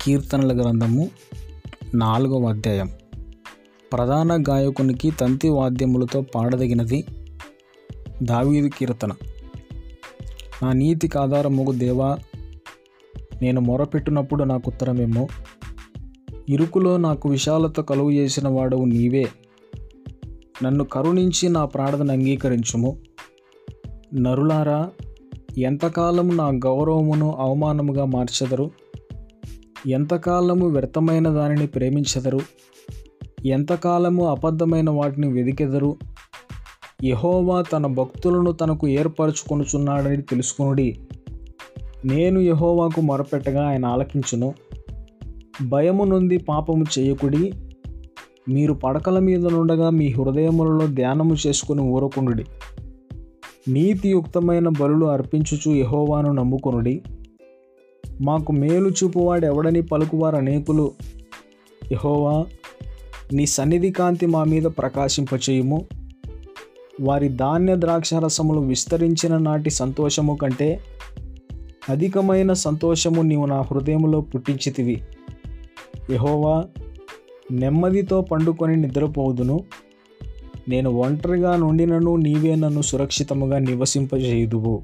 కీర్తనల గ్రంథము నాలుగవ అధ్యాయం. ప్రధాన గాయకునికి తంతి వాద్యములతో పాడదగినది దావీదు కీర్తన. నా నీతికి ఆధారముగు దేవా నేను మొరపెట్టినప్పుడు నాకు ఉత్తరమేమో. ఇరుకులో నాకు విశాలత కలుగు చేసిన వాడవు నీవే. నన్ను కరుణించి నా ప్రార్థన అంగీకరించుము. నరులారా ఎంతకాలము నా గౌరవమును అవమానముగా మార్చెదరు? ఎంతకాలము వ్యర్థమైన దానిని ప్రేమించెదరు? ఎంతకాలము అబద్ధమైన వాటిని వెదికెదరు? యహోవా తన భక్తులను తనకు ఏర్పరచుకొనుచున్నాడని తెలుసుకునుడి. నేను యహోవాకు మొరపెట్టగా ఆయన ఆలకించును. భయము నుండి పాపము చేయకుడి. మీరు పడకల మీద నుండగా మీ హృదయములలో ధ్యానము చేసుకుని ఊరకుండుడి నీతియుక్తమైన బలులు అర్పించుచు యహోవాను నమ్ముకొనుడి. మాకు మేలు చూపువాడు ఎవడని పలుకువారు అనేకులు. యహోవా నీ సన్నిధి కాంతి మా మీద ప్రకాశింపచేయుము. వారి ధాన్య ద్రాక్ష రసములు విస్తరించిన నాటి సంతోషము కంటే అధికమైన సంతోషము నీవు నా హృదయంలో పుట్టించితివి. యహోవా నెమ్మదితో పండుకొని నిద్రపోదును నేను ఒంటరిగా నుండినను నీవే నన్ను సురక్షితముగా నివసింపజేయుదువు.